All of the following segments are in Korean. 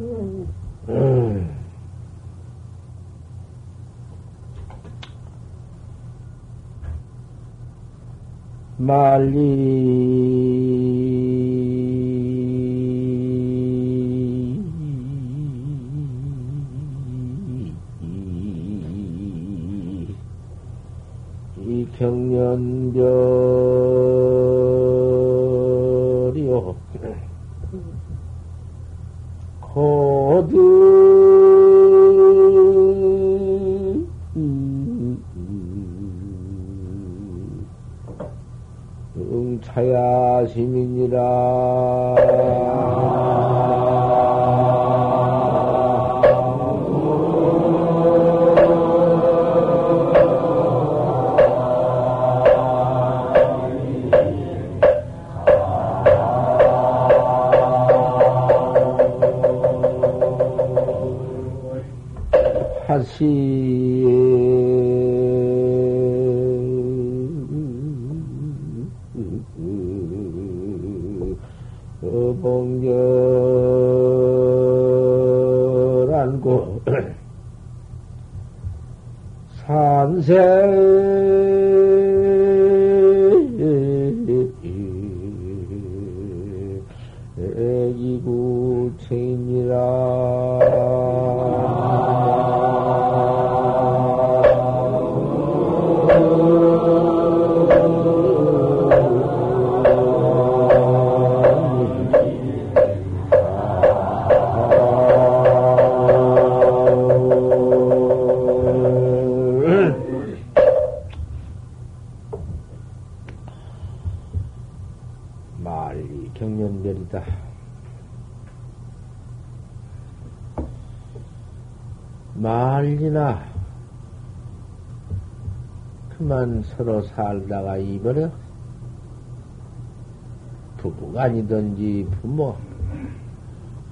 음. 말리 하시 그만 서로 살다가 이버려 부부가 아니든지 부모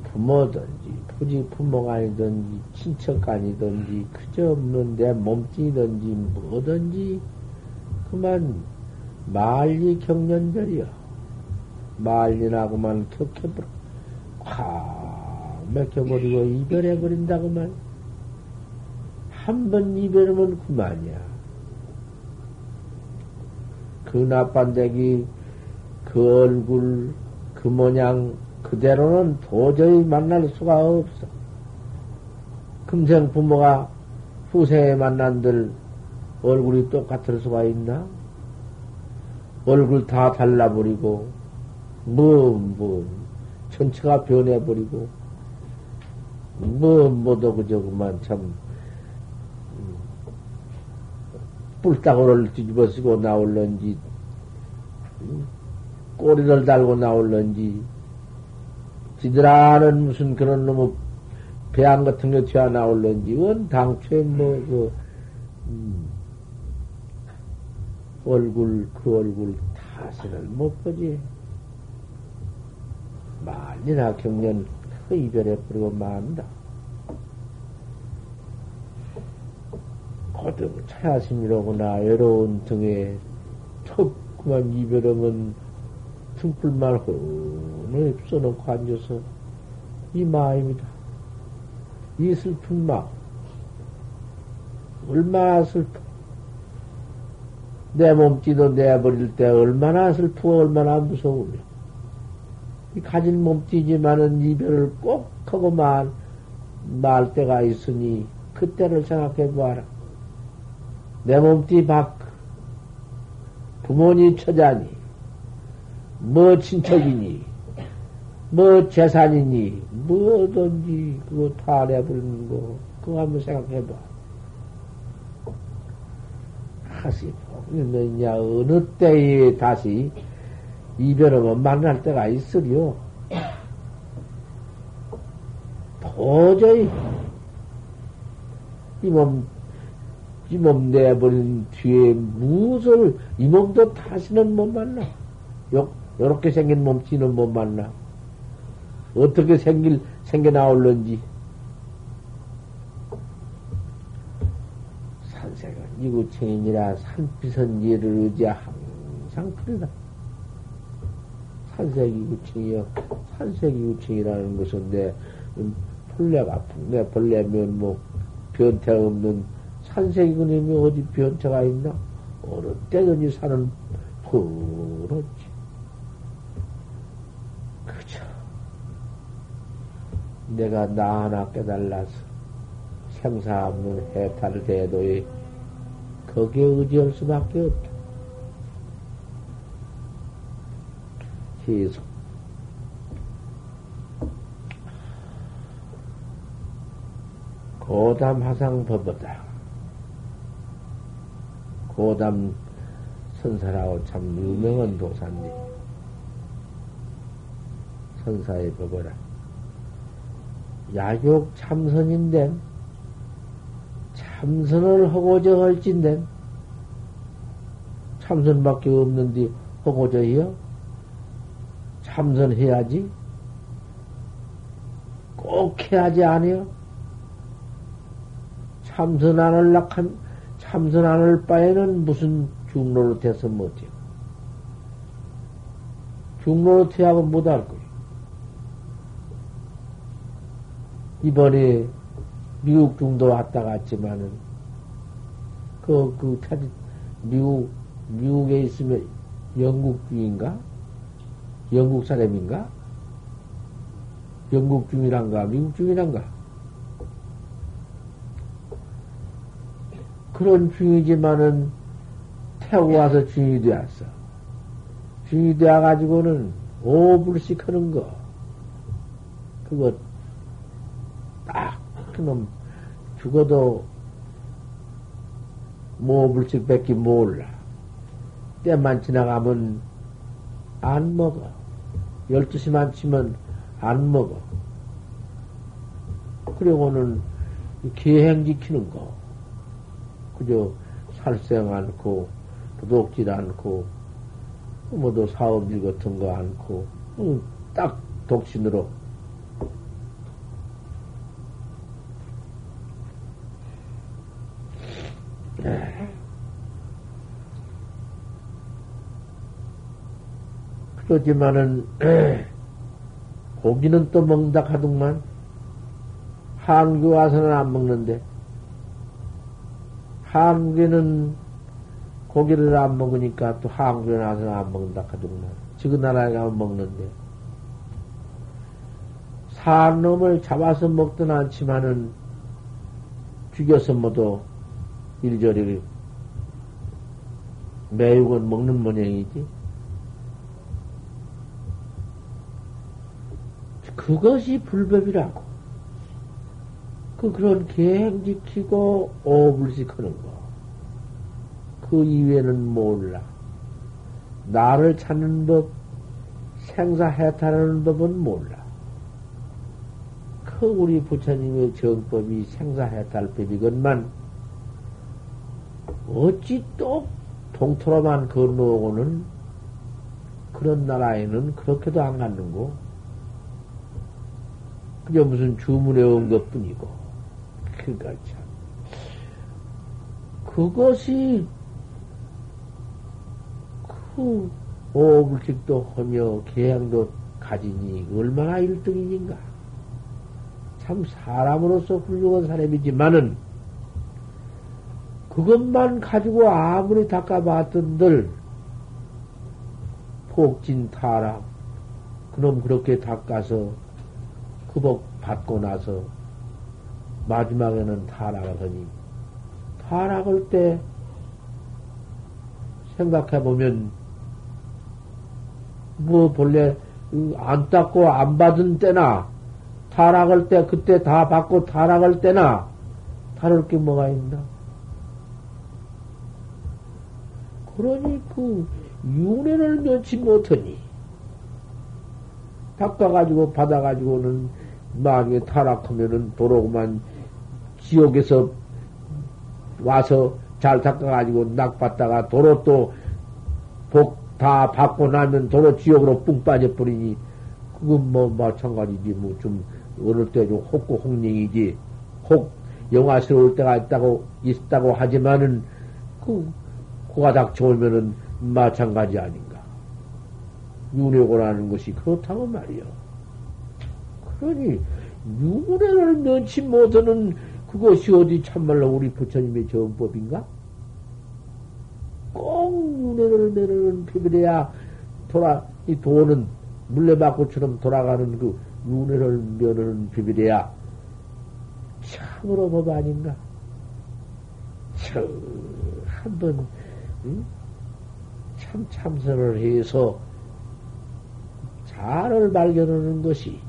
부모든지 부지 부모가 아니든지 친척 아니든지 그저 없는 내 몸뚱이든지 뭐든지 그만 말리 경련별이여. 말리나고만 격해버려 콱 맥혀버리고 이별해버린다고만. 한 번 이별하면 그만이야 그 나빤데기 그 얼굴 그 모양 그대로는 도저히 만날 수가 없어 금생 부모가 후생에 만난들 얼굴이 똑같을 수가 있나? 얼굴 다 달라버리고, 뭐, 뭐, 전체가 변해버리고, 뭐, 뭐도 그저 그만 참, 음, 뿔따구를 뒤집어 쓰고 나올런지, 음, 꼬리를 달고 나올런지, 지들 아는 무슨 그런 놈의 배양 같은 게 튀어 나올런지, 원 당초에 뭐, 그, 음, 얼굴, 그 얼굴 탓을 못 보지. 만이나 경련 그 이별해 버리고 만다. 거듭 차야심이로구나 외로운 등에 턱 그만 이별하면 등불만 흐르 써놓고 앉아서 이 마음이다. 이 슬픈 마음. 얼마나 슬퍼. 내 몸띠도 내버릴 때 얼마나 슬프고 얼마나 무서우며. 이 가진 몸띠지만은 이별을 꼭 하고 말, 말 때가 있으니 그때를 생각해 보아라. 내 몸띠 밖, 부모니 처자니, 뭐 친척이니, 뭐 재산이니, 뭐든지 그거 다 내버리는 거, 그거 한번 생각해 봐. 다시 보느냐, 어느 때에 다시 이별하면 만날 때가 있으리요. 도저히 이 몸, 이 몸 내버린 뒤에 무엇을, 이 몸도 다시는 못 만나. 요, 요렇게 생긴 몸치는 못 만나. 어떻게 생길, 생겨 나올런지. 산색은 이구청이니라 산비선 예를 의지하 항상 그러다. 산색 이구청이요. 산색 이구청이라는 것은 내, 음, 벌레가 풍내 벌레면 뭐 변태 없는 산색이그님이 어디 변태가 있나? 어느 때든지 사는 그렇지. 그죠. 내가 나 하나 깨달라서 생사 없는 해탈 대도에 거기에 의지할 수밖에 없다. 계속. 고담 화상 법보다 고담 선사라고 참 유명한 도사님. 선사의 법어라. 야욕 참선인데, 참선을 하고자 할진데, 참선밖에 없는데, 하고자 해요? 참선해야지? 꼭 해야지 아니요? 참선 안 할락 한, 참선 안 할 바에는 무슨 중로로 돼서 못해요. 중로로 태하면 못할 거예요. 이번에 미국 중도 왔다 갔지만은, 그, 그, 미국, 미국에 있으면 영국 중인가? 영국 사람인가? 영국 중이란가? 미국 중이란가? 그런 중이지만은 태우고 와서 중이 되었어. 중이 되어가지고는 오불씩 하는 거. 그거 딱 그놈 죽어도 모불씩 뺏기 몰라. 때만 지나가면 안 먹어. 열두 시만 치면 안 먹어. 그리고는 계행 지키는 거. 그저 살생 않고 도둑질 않고, 뭐도 사업일 같은 거 않고, 음, 딱 독신으로. 그러지만은, 고기는 또 먹는다 하더만, 한국 와서는 안 먹는데, 한국에는 고기를 안 먹으니까 또 한국에 나서 안 먹는다 하더구나. 지금 나라에 가면 먹는데. 산 놈을 잡아서 먹든 않지만은 죽여서 모두 일저리 매육은 먹는 모양이지. 그것이 불법이라고. 그 그런 계행 지키고 오불식 하는 거. 그 이외에는 몰라. 나를 찾는 법, 생사해탈하는 법은 몰라. 그 우리 부처님의 정법이 생사해탈법이건만 어찌 또 동토로만 건너오고는 그런 나라에는 그렇게도 안 갔는고 그저 무슨 주문에 온 것 뿐이고 그니까 참 그것이 그 오불식도 하며 계양도 가지니 얼마나 일등인가. 참 사람으로서 훌륭한 사람이지만은 그것만 가지고 아무리 닦아봤던들 폭진 타락 그놈 그렇게 닦아서 그복 받고 나서 마지막에는 타락을 하니 타락할 때 생각해 보면 뭐 본래 안 닦고 안 받은 때나 타락할 때 그때 다 받고 타락할 때나 다를 게 뭐가 있나? 그러니 그 윤회를 면치 못하니 닦아가지고 받아가지고는 만약에 타락하면은 도로구만 지옥에서 와서 잘 닦아가지고 낙 받다가 도로 또 복 다 받고 나면 도로 지옥으로 뿡 빠져버리니, 그건 뭐 마찬가지지. 뭐 좀, 어느 때좀 혹고 혹령이지. 혹, 영화스러울 때가 있다고, 있다고 하지만은, 그, 코가 닥쳐오면은 마찬가지 아닌가. 윤회고라는 것이 그렇다고 말이요. 그러니, 유래를 면치 못하는 그것이 어디 참말로 우리 부처님의 정법인가? 꼭 윤회를 내려는 표비래야 돌아, 이 도는 물레바퀴처럼 돌아가는 그 윤회를 면하는 비비래야 참으로 법 아닌가? 저, 한 번, 응? 참 참선을 해서 자를 발견하는 것이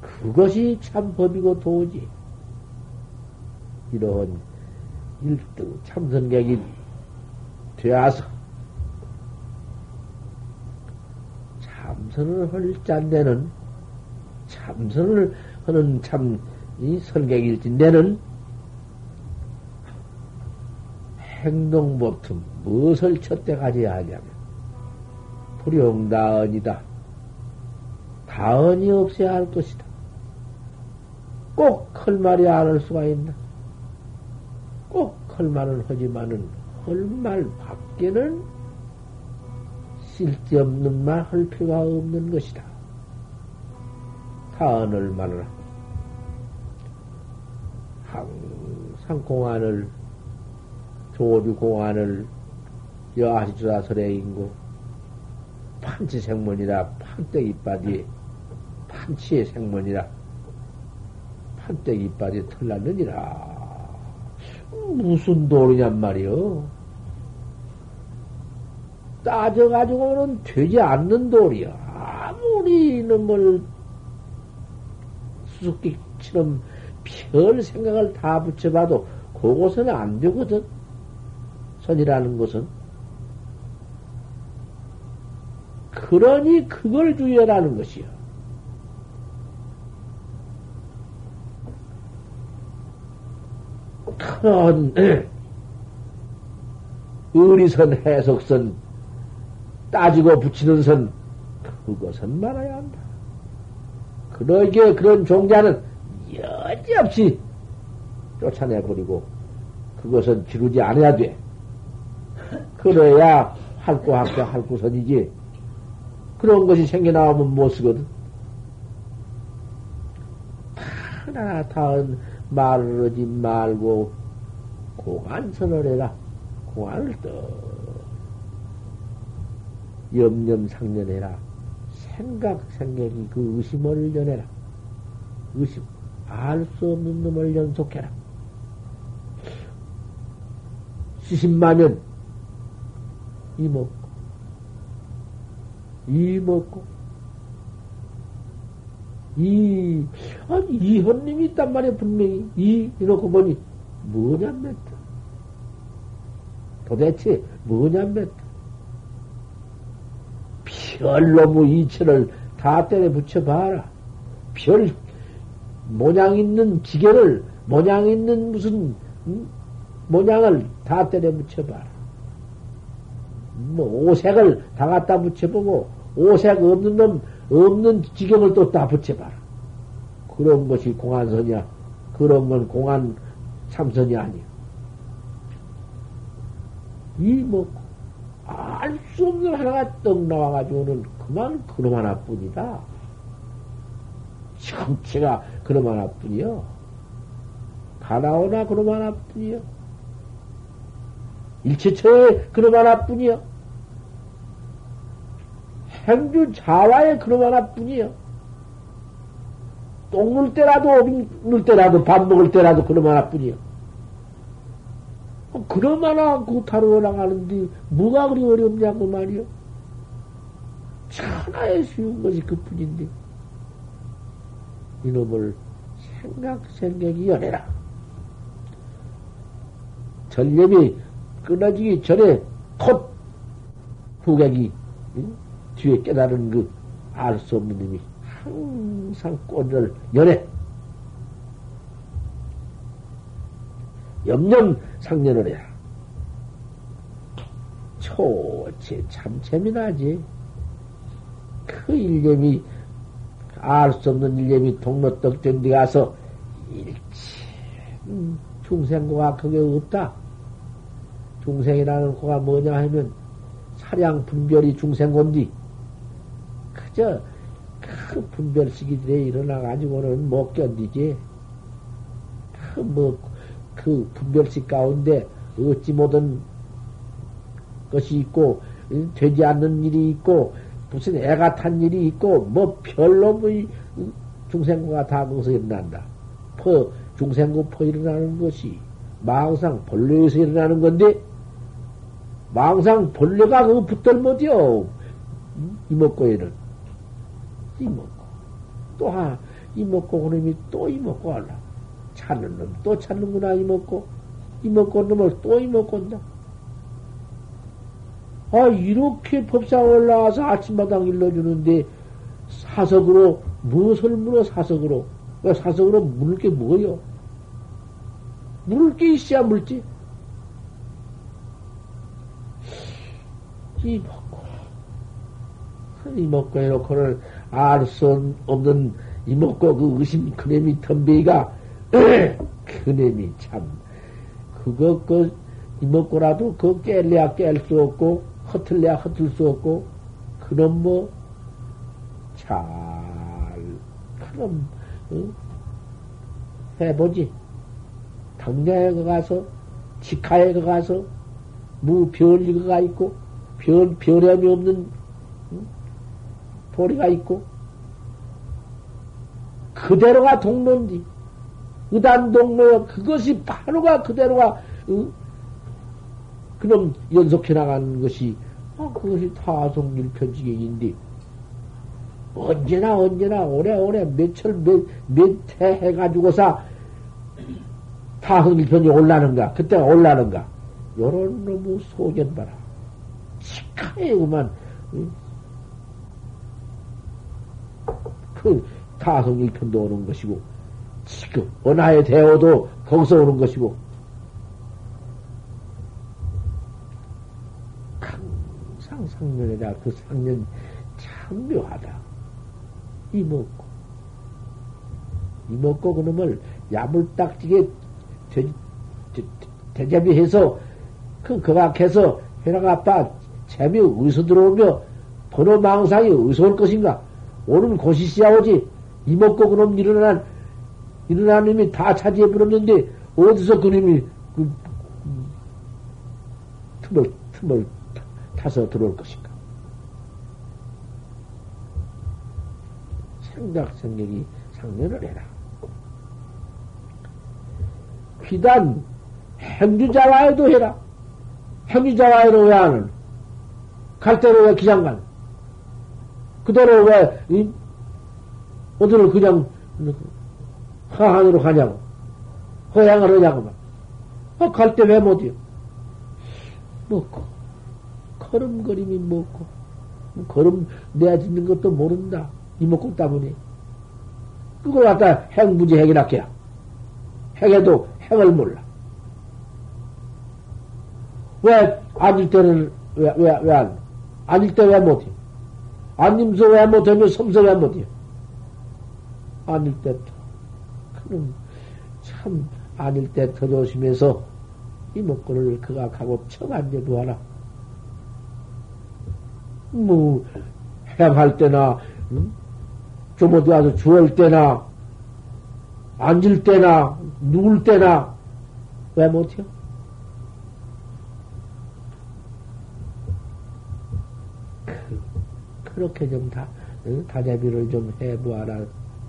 그것이 참 법이고 도지. 이런 일등 참선객이 되어서 참선을 할 짠데는 참선을 하는 참 이 선객일지 내는 행동법tum 무엇을 첫대 가져야 하냐면 불용다언이다. 다언이 없어야 할 것이다. 꼭 할 말이 안 할 수가 있나? 말은 하지만은 할말 밖에는 쓸데없는 말 할 필요가 없는 것이다. 다언을 말을 항상 공안을 조주 공안을 여하시주라설에 인고 판치 생문이라 판때기 이빠디 판치의 생문이라 판때기 이빠디 털났느니라 무슨 도리냔 말이요 따져가지고는 되지 않는 도리야 아무리 이놈을 수수께끼처럼 별 생각을 다 붙여봐도 그곳은 안 되거든 선이라는 것은. 그러니 그걸 주의하라는 것이요. 큰 의리선, 해석선, 따지고 붙이는 선, 그것은 말아야 한다. 그러기에 그런 종자는 여지없이 쫓아내버리고, 그것은 지르지 않아야 돼. 그래야 할구 학교 할구선이지. 그런 것이 생겨나오면 못 쓰거든. 하나 다은 말을 하지 말고 공안선을 해라. 공안을 또 염념상련해라. 생각 생각이 그 의심을 연해라. 의심 알 수 없는 놈을 연속해라. 시신마면 이 먹고, 이 먹고, 이, 아니, 이현님이 있단 말이야, 분명히. 이, 이러고 보니, 뭐냐, 몇 도대체, 뭐냐, 몇 별로무 이체를 다 때려 붙여봐라. 별, 모양 있는 기계를, 모양 있는 무슨, 음? 모양을 다 때려 붙여봐라. 뭐 오색을 다 갖다 붙여보고 오색 없는 놈 없는 지경을 또 다 붙여봐라. 그런 것이 공안선이야. 그런 건 공안 참선이 아니야. 이뭐 알 수 없는 하나가 떡 나와가지고는 그만 그놈 하나뿐이다. 전체가 그놈 하나뿐이요. 다 나오나 그놈 하나뿐이요. 일체처에 그놈 하나뿐이요. 행주 자와의 그놈 하나뿐이요. 똥물 때라도 오늘 때라도 밥 먹을 때라도 그놈 하나뿐이요. 하나 그 다루어 나가는데 뭐가 그리 어렵냐고 말이요. 천하에 쉬운 것이 그 뿐인데 이놈을 생각 생각이 연해라. 전념이 끊어지기 전에 콧 후객이 응? 뒤에 깨달은 그 알 수 없는 놈이 항상 꼰을 연해 염염 상년을 해야 초체 참 재미나지. 그 일념이 알 수 없는 일념이 동로떡된 데 가서 일체 음, 중생고가 그게 없다. 중생이라는 고가 뭐냐 하면 사량 분별이 중생곤디 그저 그그 분별시기들에 일어나가지고는 못 견디지. 그 뭐, 그 분별식 가운데 어찌 모든 것이 있고, 되지 않는 일이 있고, 무슨 애가 탄 일이 있고, 뭐 별로 뭐 중생구가 다 거기서 일어난다. 퍼, 중생구 퍼 일어나는 것이 망상 본래에서 일어나는 건데, 망상 본래가 그거 붙들못이요. 이먹고에는. 이먹고. 또 하, 이먹고 그놈이 또 이먹고 하라. 찾는 놈 또 찾는구나, 이먹고. 이먹고 놈을 또 이먹고 온다. 아, 이렇게 법상 올라와서 아침마당 일러주는데, 사석으로, 무엇을 물어, 사석으로? 왜 사석으로 물을 게 뭐요? 물을 게 있어야 물지. 이 먹고, 이 먹고 해놓고는 알 수 없는 이먹고 그 의심 그놈이 덤베이가, 그놈이 참, 그거, 그, 이먹고라도 그거 깰래야 깰 수 없고, 허틀래야 허틀 수 없고, 그놈 뭐, 잘, 그럼, 응? 해보지. 당장에 가서, 직하에 가서, 무 별리가 있고, 별, 별함이 없는, 응? 도리가 있고, 그대로가 동론지. 의단 동로여, 그것이 바로가 그대로가, 응? 그럼 연속해 나가는 것이, 아, 그것이 타성일편지경인데, 언제나 언제나 오래오래 몇철 몇, 몇해 해가지고서 타성일편이 올라는가, 그때가 올라는가. 요런 놈의 소견 봐라. 치카에 그만, 응? 그 타성일편도 오는 것이고, 지금 원하의 대오도 거기서 오는 것이고, 항상 상면에다 그 상면 참 묘하다. 이먹고, 이먹고 그놈을 야물딱지게 대, 대, 대접해서 그, 그 밖에서 해나가 아빠 재미 어디서 들어오며 번호 망상이 어디서 올 것인가? 오는 곳이시야 오지. 이먹고 그놈 일어난, 일어난 놈이 다 차지해 버렸는데 어디서 그놈이 그, 틈을, 틈을 타서 들어올 것인가? 생각, 생각이 상면을 해라. 비단 행주자와에도 해라. 행주자와에는 왜 하는? 갈 때로 왜 기장간? 그대로 왜, 이, 어디를 그냥 하한으로 가냐고. 허양을 하냐고 막. 어, 갈때 왜 못이요? 먹고. 걸음걸음이 먹고. 걸음 내야짓는 것도 모른다. 이먹고 때문에. 그걸 갖다 행부지 행이라케야. 행해도 행을 몰라. 왜 앉을 때는 왜, 왜, 왜 안, 앉을 때왜 못해? 앉으면서 왜 못하면 섬서 왜 못해? 앉을 때, 그럼 참, 앉을 때더 조심해서 이목구를 그각하고 청 앉아두어라. 뭐, 행할 때나, 응? 좀 어디 와서 주얼 때나, 앉을 때나, 누울 때나, 왜 못해요? 그렇게 좀 다, 응? 다자비를 좀 해보아라.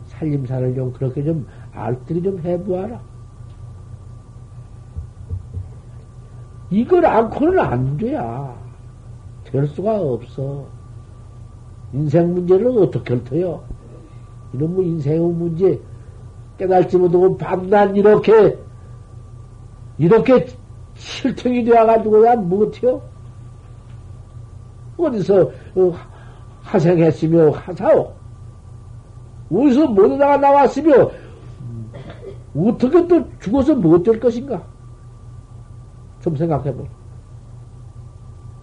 살림살을 좀 그렇게 좀 알뜰히 좀 해보아라. 이걸 않고는 안 돼야. 될 수가 없어. 인생 문제를 어떻게 헐터요? 이런 뭐 인생의 문제 깨달지 못하고 밤낮 이렇게, 이렇게 실통이 되어가지고야 못해요? 어디서, 어, 하생했으며 하사오. 어디서 못하다가 나왔으며 어떻게 또 죽어서 못 될 것인가? 좀 생각해보.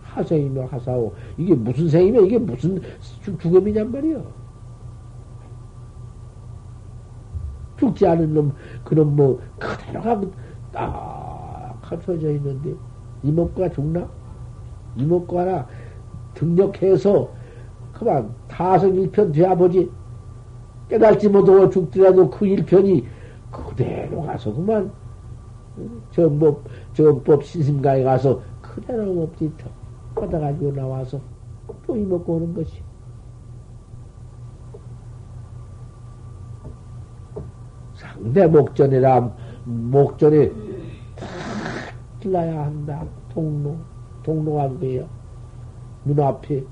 하생이며 하사오. 이게 무슨 생이며 이게 무슨 죽음이냔 말이요. 죽지 않은 놈, 그놈 뭐, 그대로가 딱 갖춰져 있는데, 이목구가 죽나? 이목구 하나 등력해서 그만 타성 일편 되어보지. 깨달지 못하고 죽더라도 그 일편이 그대로 가서 그만 정법, 정법 신심가에 가서 그대로 없지 터 뻗어가지고 나와서 또 이먹고 오는 것이. 상대 목전이라 목전에 다 길러야 한다. 통로, 통로가 그게요. 눈앞에,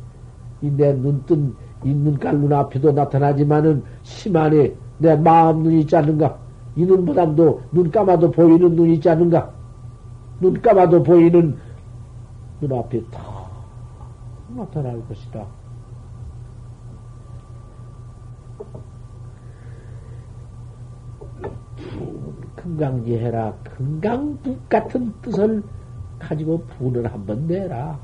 내 눈뜬, 이 눈깔 눈앞에도 나타나지만은 심한에 내 마음 눈이 있지 않는가? 이 눈보다도 눈 감아도 보이는 눈이 있지 않는가? 눈 감아도 보이는 눈앞에 다 나타날 것이다. 금강지해라. 금강북 같은 뜻을 가지고 분을 한번 내라.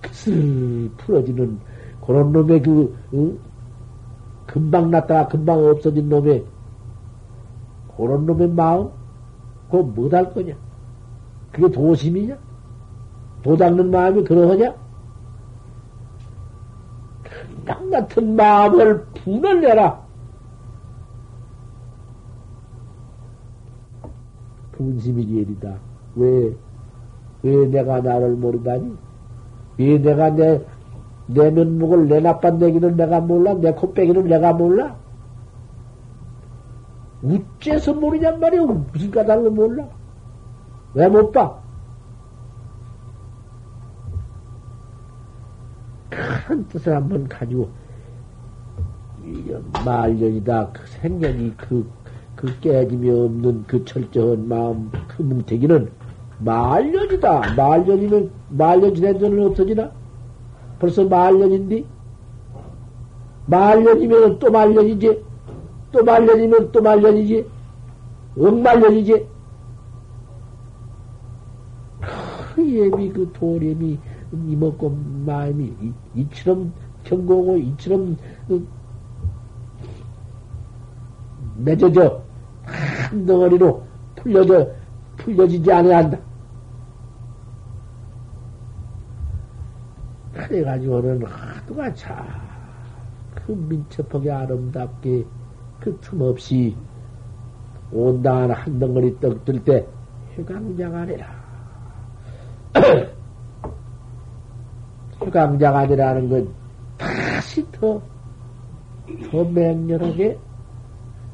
끝을 풀어지는 그런 놈의 그, 어? 금방 났다가 금방 없어진 놈의 그런 놈의 마음? 그거 못할 거냐? 그게 도심이냐? 도 닦는 마음이 그러하냐? 땅 같은 마음을 분을 내라. 분심이 일이다. 왜, 왜 내가 나를 모르다니? 왜 내가 내, 내 면목을 내 나빤 내기는 내가 몰라? 내 코빼기는 내가 몰라? 우째서 모르냔 말이야. 무슨 까닭을 몰라? 왜 못 봐? 큰 뜻을 한번 가지고, 말년이다. 그 생년이 그, 그 깨짐이 없는 그 철저한 마음, 그 뭉태기는 말년이다. 말년이면, 말년 지낸 돈은 없어지나? 벌써 말년인데? 말년이면 또 말년이지? 또 말년이면 또 말년이지. 억말년이지. 그 예비 그 도래미, 이먹고 마음이 이, 이처럼 경고고 이처럼 그, 맺어져 한 덩어리로 풀려져 풀려지지 않아야 한다. 그래가지고는 하도가 참 그 민첩하게 아름답게 그 틈 없이 온당한 한 덩어리 떡 들 때 해강자가 되라. 해강자가 되라는 건 다시 더, 더 맹렬하게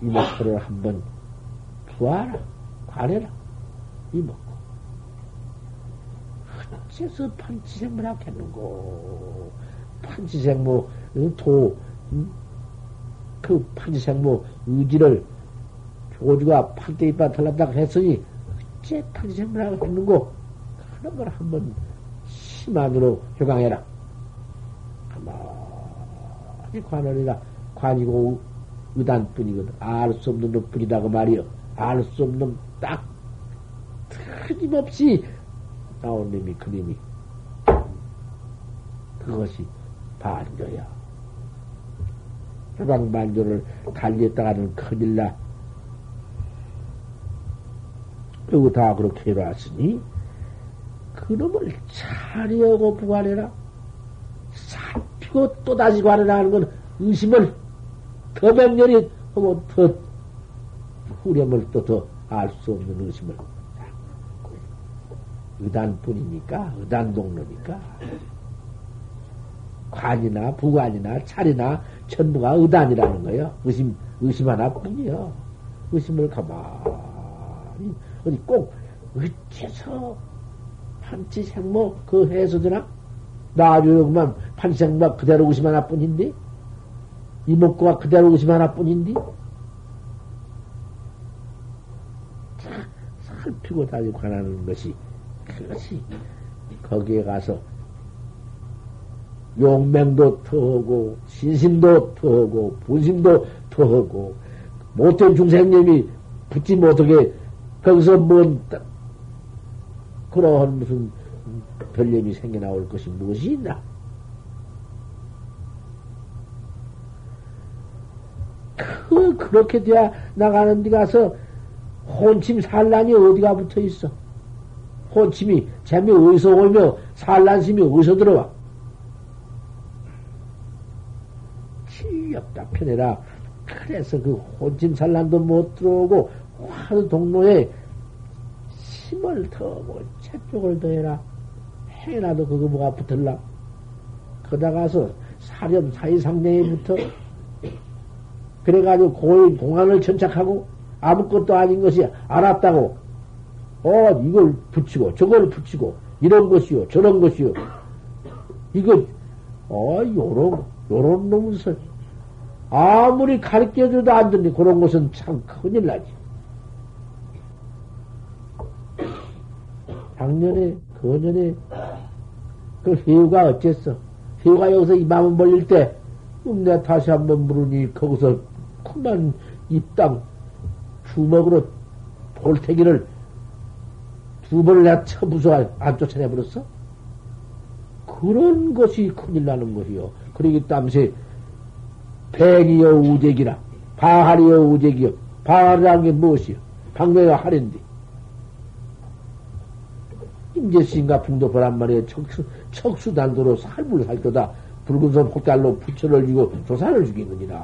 이 목표를 한번 부하라, 관해라, 이 먹고. 어째서 판치생물학 했는고? 판치생물, 도, 그 판지생모 의지를 조주가 판대 이빨 털난다고 했으니 어째 판지생모라고 했는고 그런 걸 한번 심한으로 효강해라. 가만히 관원이라 관이고 의단뿐이거든. 알 수 없는 놈뿐이다고 말이여. 알 수 없는 딱 틀림없이 나온 놈이 그 놈이 그것이 반조야. 해방반조를 달렸다가는 큰일 나. 그리고 다 그렇게 해놨으니, 그놈을 차리하고 부관해라. 살피고 또다시 관해라 하는 건 의심을 더 맹렬히 하고 더 후렴을 또 더 알 수 없는 의심을. 의단뿐이니까, 의단동로니까. 관이나 부관이나 차리나 전부가 의단이라는 거예요. 의심, 의심 하나뿐이요. 의심을 가만히, 어디 꼭, 어째서 판치생모 그 해서드나? 나중에 그만 판치생모 그대로 의심 하나뿐인데? 이목구가 그대로 의심 하나뿐인데? 살피고 다시 관하는 것이, 그것이, 거기에 가서 용맹도 터하고, 신심도 터하고, 분심도 터하고, 못된 중생님이 붙지 못하게, 거기서 뭔, 그러한 무슨 별념이 생겨나올 것이 무엇이 있나? 그, 그렇게 돼야 나가는 데 가서 혼침 산란이 어디가 붙어 있어? 혼침이 재미 어디서 오며 산란심이 어디서 들어와? 편해라 그래서 그 혼침산란도 못 들어오고 화두 동로에 힘을 더하고 채쪽을 더해라. 행이라도 그거 뭐가 붙을라. 거다 가서 사렴 사이상내에 붙어. 그래가지고 고인 공안을 천착하고 아무것도 아닌 것이 알았다고. 어, 이걸 붙이고 저걸 붙이고 이런 것이요 저런 것이요. 이거 어, 요런 요런 놈은 아무리 가르쳐줘도 안 듣니 그런 것은 참 큰일 나지. 작년에, 그년에, 그 회유가 어쨌어? 회유가 여기서 이 마음을 벌릴 때, 음, 내가 다시 한번 물으니, 거기서 그만 입당 주먹으로 볼태기를 두 번을 내가 쳐부숴 안 쫓아내버렸어? 그런 것이 큰일 나는 것이요. 그러기 땀새 백이여 우재기라. 바하리여 우재기여. 바하리라는 게 무엇이요? 방매와 하인데 임재신과 풍도 보란 말이에요. 척수, 척수 단도로 살불 살 거다. 붉은선 폭달로 부처를 주고 조사를 죽이느니라.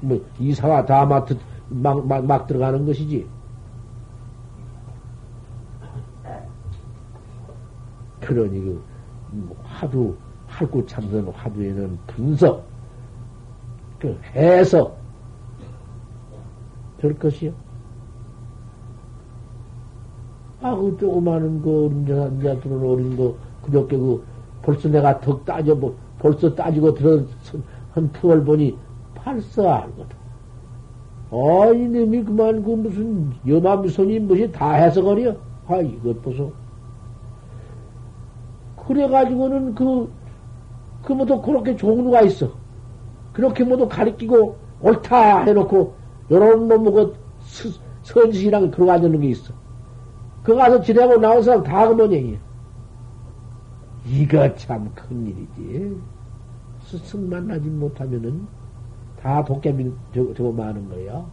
뭐, 이사와 다마트 막, 막, 막 들어가는 것이지. 그러니, 그, 화두, 활구 참선 화두에는 분석, 그 해석, 될 것이요. 아, 그 조그마한 그 어린 자들은 어린 거, 그저께 그, 벌써 내가 덕 따져, 뭐, 벌써 따지고 들은 한 푸을 보니 팔써 알거든. 아, 이놈이 그만 그 무슨 여마미손이 무엇이 다 해석하려? 아, 이것 보소. 그래가지고는 그, 그 모두 그렇게 종류가 있어. 그렇게 모두 가리키고 옳다 해놓고, 요런 놈의 그 선식이랑 들어가 있는 게 있어. 그 가서 지내고 나온 사람 다 그런 얘기야. 이거 참 큰일이지. 스승 만나지 못하면은 다 도깨비 저거, 저거 많은 거야.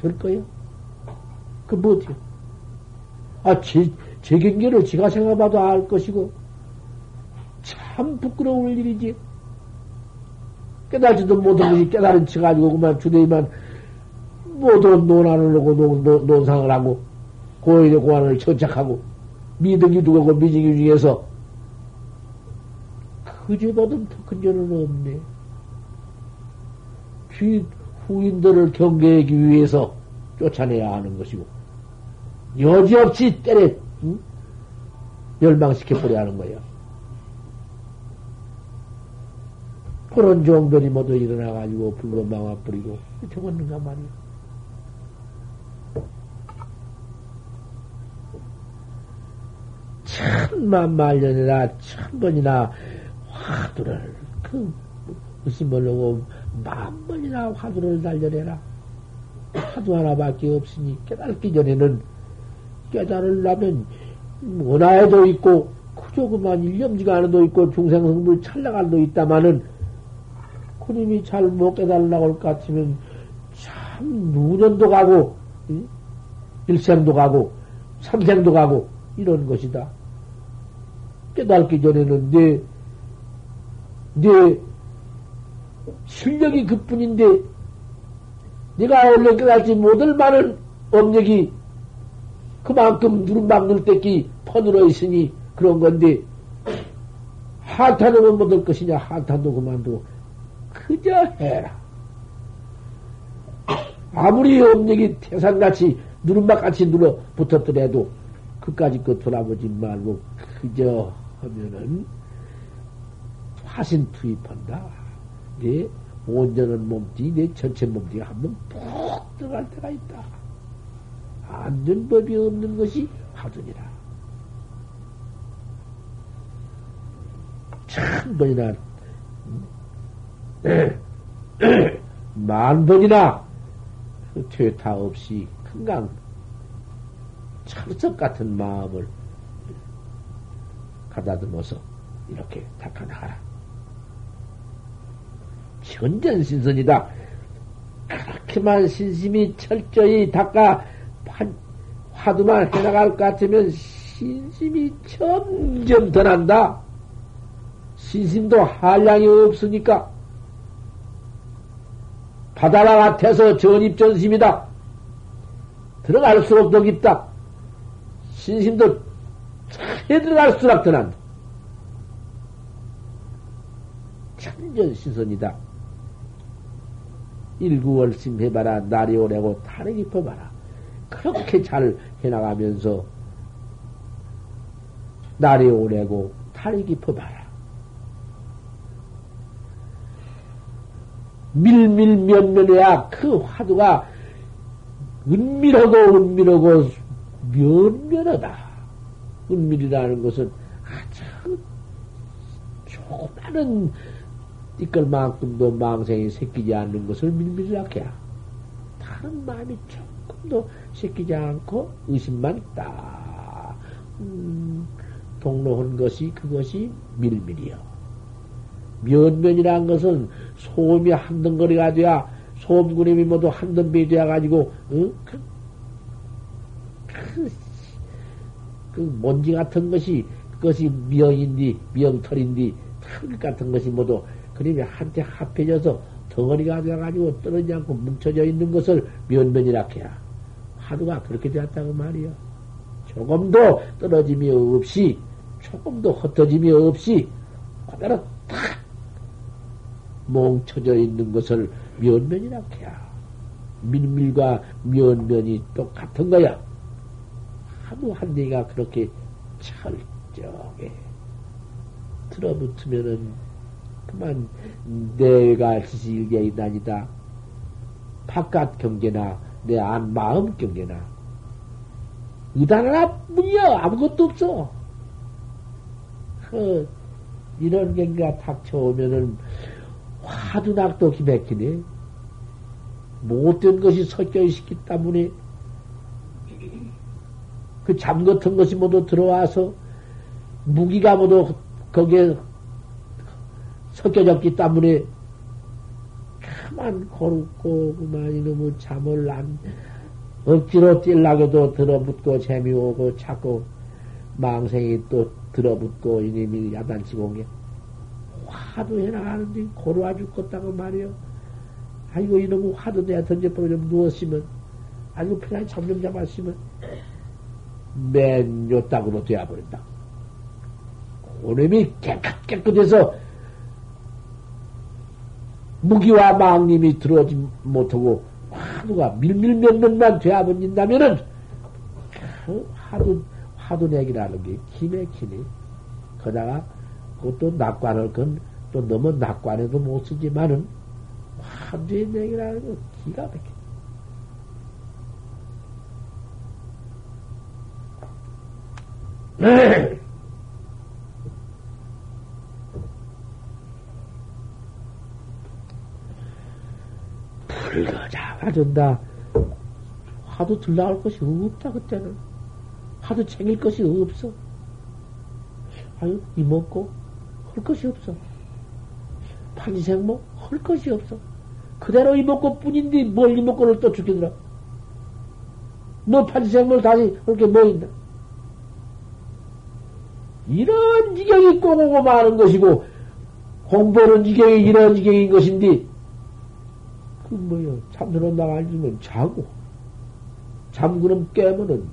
될 거야? 그 뭐지요? 아, 제, 제 경계를 지가 생각해봐도 알 것이고, 참 부끄러울 일이지. 깨달지도 못한 것이 깨달은 치 가지고 그만 주대이만 모든 논안을 놓고 논, 논, 논 상을 하고, 고인의 고안을 천착하고 미덕이 두고 미직이 중에서 그제보다 더큰 죄는 없네. 뒤 후인들을 경계하기 위해서 쫓아내야 하는 것이고 여지없이 때려 응? 멸망시켜버려야 하는 거야. 그런 종들이 모두 일어나가지고 불로 막아버리고 저건는가 말이야. 천만 말년이나 천 번이나 화두를 그 무슨 모르고 만 번이나 화두를 달려내라. 화두 하나밖에 없으니 깨달기 전에는 깨달으려면 원하에도 있고 그저 그만 일념지가 않아도 있고 중생성불 찰나갈도 있다마는 그님이 잘 못 깨달으려고 할것 같으면 참 누년도 가고 일생도 가고 삼생도 가고 이런 것이다. 깨닫기 전에는 내, 내 실력이 그뿐인데 내가 원래 깨닫지 못할 많은 업력이 그만큼 누른막 눌때기 퍼늘어 있으니 그런 건데 한탄하면 못할 것이냐? 한탄도 그만두고 그저 해라. 아무리 업력이 태산같이 누른막같이 눌러 붙었더라도 그까지 그 돌아보지 말고 그저 하면은 화신 투입한다. 내 온전한 몸뚱이, 내 전체 몸뚱이 한번 푹 들어갈 때가 있다. 안전 법이 없는 것이 화두니라. 천 번이나, 만 번이나 퇴타 없이 큰강 철석 같은 마음을 가다듬어서 이렇게 닦아나가라. 현전신선이다. 그렇게만 신심이 철저히 닦아 화두만 해나갈 것 같으면 신심이 점점 더 난다. 신심도 한량이 없으니까 바다와 같아서 전입전심이다. 들어갈수록 더 깊다. 신심도 차에 들어갈수록 더 난다. 천전신선이다. 일구월심 해봐라. 날이 오래고 달이 깊어봐라. 그렇게 잘 해나가면서 날이 오래고 달이 깊어봐라. 밀밀면면해야 그 화두가 은밀하고 은밀하고 면면하다. 은밀이라는 것은 아주 조그마한 이끌만큼도 망생이 새끼지 않는 것을 밀밀하게 야 다른 마음이 조금도 새끼지 않고 의심만 있다. 음, 동로한 것이 그것이 밀밀이요. 면면이란 것은 소음이 한덩거리가 돼야 소음구름이 모두 한덩배 되어가지고 어? 그, 그, 그 먼지 같은 것이 그것이 미영인디 미영털인디 털 같은 것이 모두 그림이 한테 합해져서 덩어리가 되어가지고 떨어지지 않고 뭉쳐져 있는 것을 면면이라 해야 화두가 그렇게 되었다고 말이요. 조금도 떨어짐이 없이 조금도 흩어짐이 없이 그대로 탁 뭉쳐져 있는 것을 면면이라 해야 밀밀과 면면이 똑같은 거야. 하도 한 얘기가 그렇게 철저하게 들어붙으면은 그만 내가 지실경이 다니다 바깥 경계나 내 안 마음 경계나 의단 하나 뿐이야 아무것도 없어. 그 이런 경계가 닥쳐오면은 화두 낙도 기맥히네. 못된 것이 섞여 있기 때문에 그 잠 같은 것이 모두 들어와서 무기가 모두 거기에 섞여졌기 때문에 가만 고르고 그만 이놈의 잠을 안 억지로 뛸라고도 들어붙고 재미오고 자꾸 망생이 또 들어붙고 이놈이 야단치고 온게 화도 해나가는데 고루와 죽겠다고 말이요. 아이고 이놈의 화도 내가 던져버려 좀 누웠으면 아이고 편하게 잠좀 잡았으면 맨 요딱으로 되어버린다. 고놈이 깨끗 깨끗해서 무기와 망님이 들어오지 못하고 화두가 밀밀면면만 되어버린다면은 그 화두 화두 내기라는 게 기맥히니 거다가 그것도 낙관을 건 또 너무 낙관에도 못 쓰지만은 화두의 내기라는 거 기가 막혀. 불거 잡아준다. 화도 들나갈 것이 없다, 그때는. 화도 챙길 것이 없어. 아유, 이먹고, 할 것이 없어. 판지생모, 할 것이 없어. 그대로 이먹고 뿐인데 뭘 이먹고를 또 죽이더라. 너 판지생모를 다시 그렇게 뭐 있나? 이런 지경이 꼭 오고 마는 것이고, 공부하는 지경이 이런 지경인 것인데, 그 뭐요? 잠들어 나가지면 자고, 잠그는 깨면은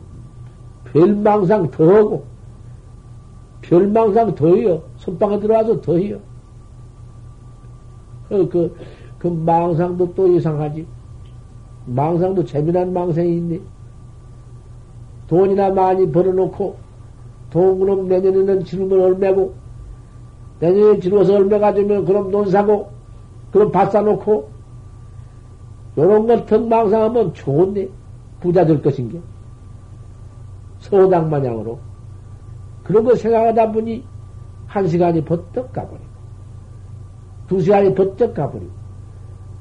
별망상 더하고, 별망상 더해요. 선방에 들어와서 더해요. 그, 그, 그 망상도 또 이상하지. 망상도 재미난 망상이 있네. 돈이나 많이 벌어놓고, 돈 그럼 내년에는 지르면 얼매고, 내년에 지르어서 얼매 가지면 그럼 돈 사고, 그럼 밭 사놓고, 요런 것 덕망상하면 좋은데, 부자 될 것인 게. 소당 마냥으로. 그런 거 생각하다 보니, 한 시간이 버떡 가버리고, 두 시간이 버떡 가버리고,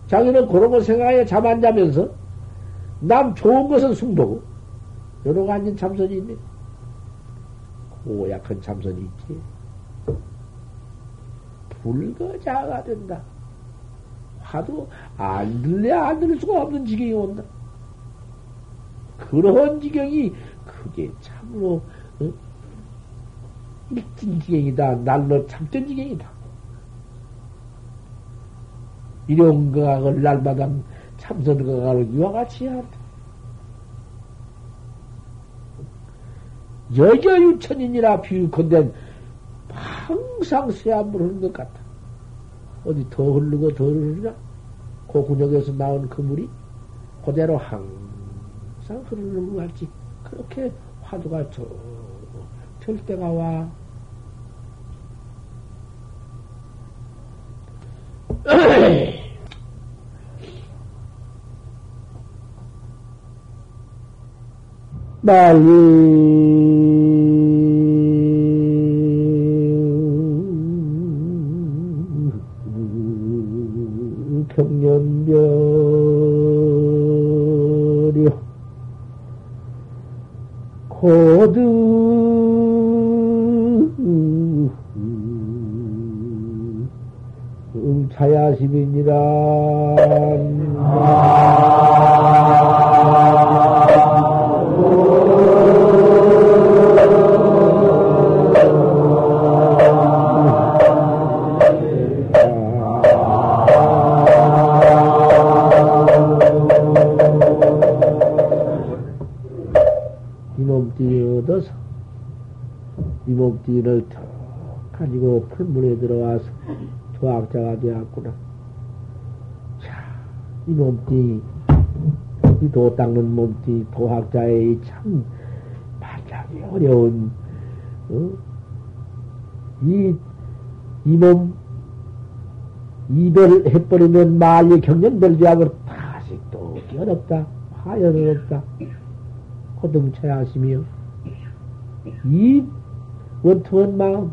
자기는 그런 거 생각해 잠 안 자면서, 남 좋은 것은 숨보고, 여러 가지 참선이 있네. 고약한 참선이 있지. 불거자가 된다. 하도 안 들래 안 들을 수가 없는 지경이 온다. 그러한 지경이 그게 참으로 어? 일진 지경이다. 날로 참된 지경이다. 일용각을 날마다 참선가를 이와 같이 한다. 여여유천인이라 비유컨대 항상 새한물 흐르는 것 같아. 어디 더 흐르고 더 흐르냐? 그 군역에서 나온 그 물이 그대로 항상 흐르는 것 같지. 그렇게 화두가 저 될 때가 와. 말리 몸띠를 턱 가지고 풀물에 들어와서 도학자가 되었구나. 자, 이 몸띠, 이도 닦는 몸띠, 도학자의 참 만나기 어려운, 어? 이, 이 몸, 이별해버리면 말리 경련별지하고 다시 또 어렵다. 화연 어렵다. 고등차야심이요. 이 원통한 마음,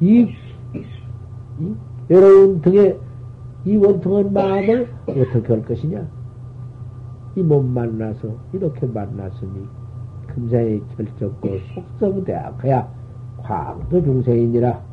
이, 이 외로운 등에 이 원통한 마음을 어떻게 할 것이냐? 이몸 만나서 이렇게 만났으니 금사의 결정고 속성대야 그야 광도 중생이니라.